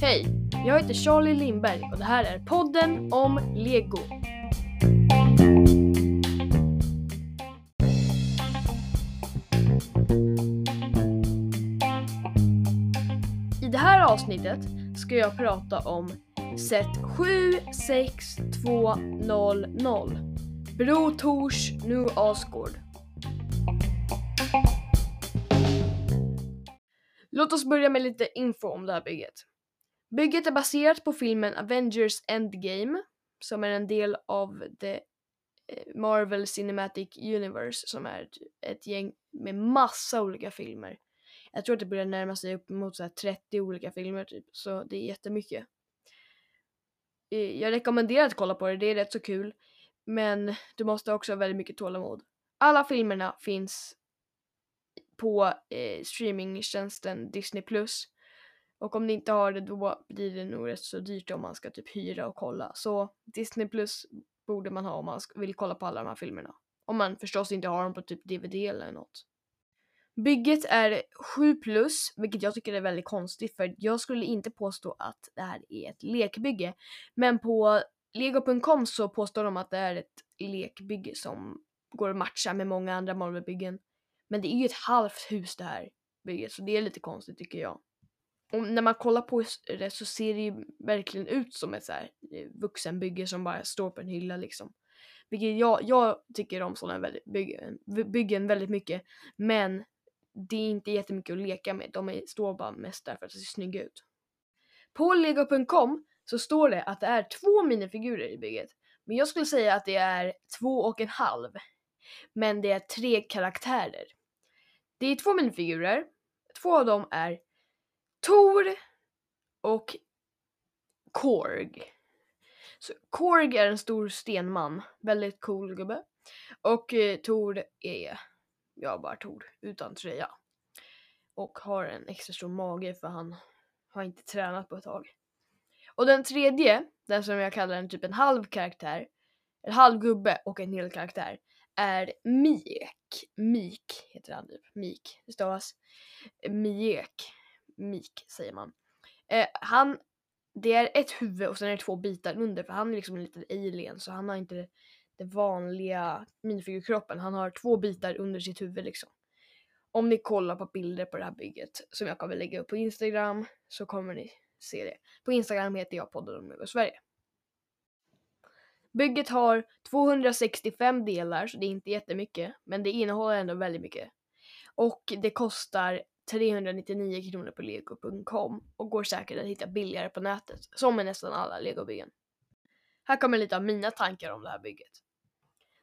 Hej! Jag heter Charlie Lindberg och det här är podden om Lego. I det här avsnittet ska jag prata om set 76200 Bro Tors New Asgård. Låt oss börja med lite info om det här bygget. Bygget är baserat på filmen Avengers Endgame som är en del av the eh, Marvel Cinematic Universe som är ett- gäng med massa olika filmer. Jag tror att det börjar närma sig upp mot så här 30 olika filmer typ, så det är jättemycket. Eh, jag rekommenderar att kolla på det, det är rätt så kul. Men du måste också ha väldigt mycket tålamod. Alla filmerna finns på eh, streamingtjänsten Disney+. Och om ni inte har det då blir det nog rätt så dyrt om man ska typ hyra och kolla. Så Disney Plus borde man ha om man vill kolla på alla de här filmerna. Om man förstås inte har dem på typ DVD eller något. Bygget är 7 plus, vilket jag tycker är väldigt konstigt för jag skulle inte påstå att det här är ett lekbygge. Men på lego.com så påstår de att det är ett lekbygge som går att matcha med många andra Marvel-byggen. Men det är ju ett halvt hus det här bygget så det är lite konstigt tycker jag. Och när man kollar på det så ser det ju verkligen ut som ett så här eh, vuxenbygge som bara står på en hylla liksom. Vilket jag, jag tycker om sådana byggen, byggen väldigt mycket. Men det är inte jättemycket att leka med. De är, står bara mest där för att det ser snygga ut. På lego.com så står det att det är två minifigurer i bygget. Men jag skulle säga att det är två och en halv. Men det är tre karaktärer. Det är två minifigurer. Två av dem är Tor och Korg. Så Korg är en stor stenman, väldigt cool gubbe. Och eh, Tor är, ja bara Tor, utan tröja. Och har en extra stor mage för han har inte tränat på ett tag. Och den tredje, den som jag kallar en typ en halv karaktär, en halv gubbe och en hel karaktär, är Miek. Mik heter han typ. Mik. Det stavas Miek. Mik säger man. Eh, han, det är ett huvud och sen är det två bitar under för han är liksom en liten alien så han har inte den vanliga minifigurkroppen. Han har två bitar under sitt huvud liksom. Om ni kollar på bilder på det här bygget som jag kommer lägga upp på Instagram så kommer ni se det. På Instagram heter jag podden om Sverige. Bygget har 265 delar så det är inte jättemycket men det innehåller ändå väldigt mycket. Och det kostar 399 kronor på lego.com och går säkert att hitta billigare på nätet, som med nästan alla legobyggen. Här kommer lite av mina tankar om det här bygget.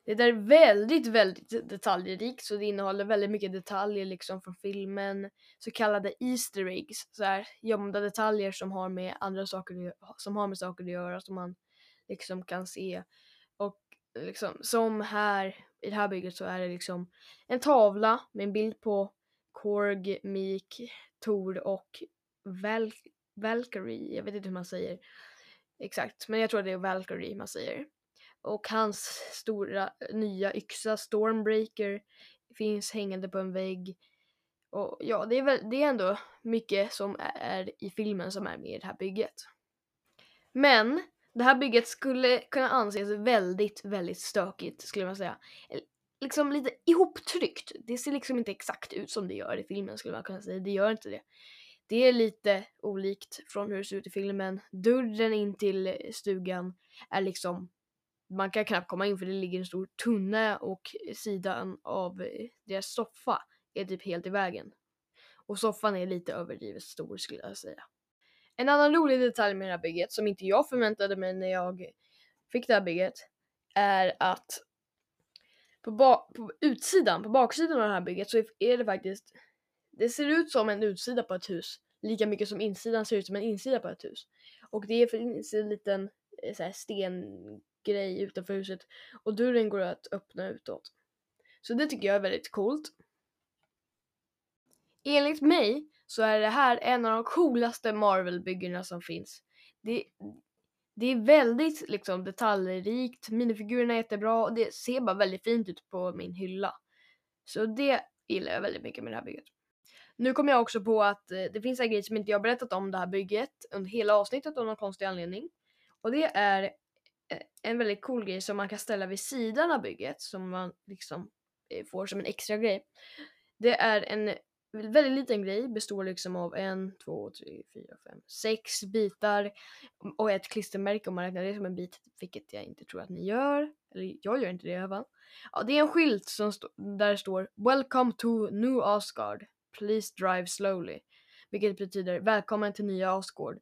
Det är väldigt, väldigt detaljrikt så det innehåller väldigt mycket detaljer liksom från filmen, så kallade Easter eggs, så här gömda detaljer som har med andra saker som har med saker att göra som man liksom kan se. Och liksom som här i det här bygget så är det liksom en tavla med en bild på Korg, Mik, Tor och Val- Valkyrie. Jag vet inte hur man säger exakt, men jag tror det är Valkyrie man säger. Och hans stora nya yxa Stormbreaker finns hängande på en vägg. Och ja, det är, väl, det är ändå mycket som är i filmen som är med i det här bygget. Men det här bygget skulle kunna anses väldigt, väldigt stökigt skulle man säga. Liksom lite ihoptryckt. Det ser liksom inte exakt ut som det gör i filmen skulle man kunna säga. Det gör inte det. Det är lite olikt från hur det ser ut i filmen. Dörren in till stugan är liksom man kan knappt komma in för det ligger en stor tunna och sidan av eh, deras soffa är typ helt i vägen. Och soffan är lite överdrivet stor skulle jag säga. En annan rolig detalj med det här bygget som inte jag förväntade mig när jag fick det här bygget är att på, på utsidan, på baksidan av det här bygget så är det faktiskt det ser ut som en utsida på ett hus lika mycket som insidan ser ut som en insida på ett hus. Och det finns en liten eh, så här, stengrej utanför huset och dörren går att öppna utåt. Så det tycker jag är väldigt coolt. Enligt mig så är det här en av de coolaste Marvel-byggena som finns. Det, det är väldigt liksom detaljrikt, minifigurerna är jättebra och det ser bara väldigt fint ut på min hylla. Så det gillar jag väldigt mycket med det här bygget. Nu kom jag också på att eh, det finns en grej som inte jag berättat om det här bygget under hela avsnittet av någon konstig anledning. Och det är eh, en väldigt cool grej som man kan ställa vid sidan av bygget som man liksom eh, får som en extra grej. Det är en väldigt liten grej, består liksom av en, två, tre, fyra, fem, sex bitar och ett klistermärke om man räknar det som en bit, vilket jag inte tror att ni gör. Eller jag gör inte det i alla fall. Ja, det är en skylt som där det står “Welcome to New Asgard. Please drive slowly”. Vilket betyder “Välkommen till nya Asgard.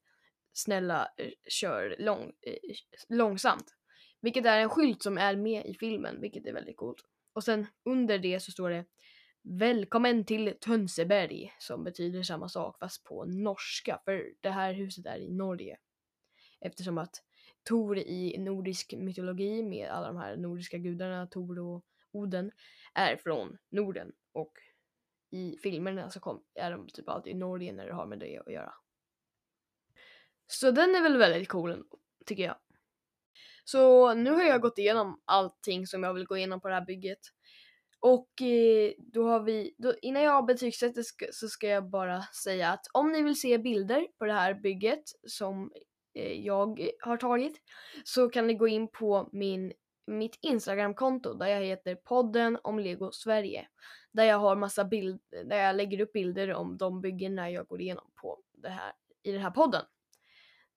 Snälla eh, kör lång, eh, långsamt”. Vilket är en skylt som är med i filmen, vilket är väldigt coolt. Och sen under det så står det Välkommen till Tönseberg som betyder samma sak fast på norska för det här huset är i Norge. Eftersom att Tor i nordisk mytologi med alla de här nordiska gudarna, Tor och Oden, är från Norden och i filmerna så kom, är de typ alltid i Norge när det har med det att göra. Så den är väl väldigt cool tycker jag. Så nu har jag gått igenom allting som jag vill gå igenom på det här bygget. Och eh, då har vi, då, innan jag betygsätter ska, så ska jag bara säga att om ni vill se bilder på det här bygget som eh, jag har tagit så kan ni gå in på min, mitt Instagramkonto där jag heter podden om Lego Sverige. Där jag har massa bilder, där jag lägger upp bilder om de byggena jag går igenom på det här, i den här podden.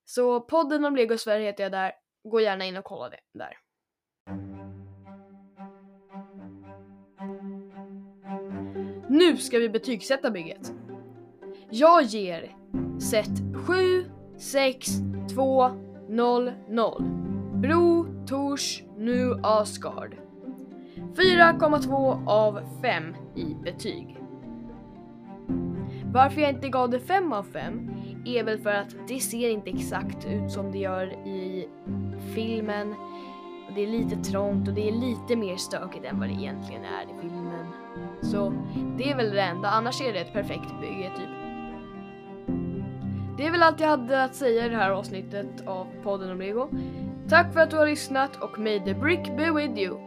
Så podden om Lego Sverige heter jag där, gå gärna in och kolla det där. Nu ska vi betygsätta bygget. Jag ger set 7, 6, 2, 0, 0. Bro, Tors, Nu Asgard. 4,2 av 5 i betyg. Varför jag inte gav det 5 av 5 är väl för att det ser inte exakt ut som det gör i filmen. Det är lite trångt och det är lite mer stökigt än vad det egentligen är i filmen. Så det är väl det enda, annars är det ett perfekt bygge typ. Det är väl allt jag hade att säga i det här avsnittet av podden om Lego. Tack för att du har lyssnat och may the brick be with you!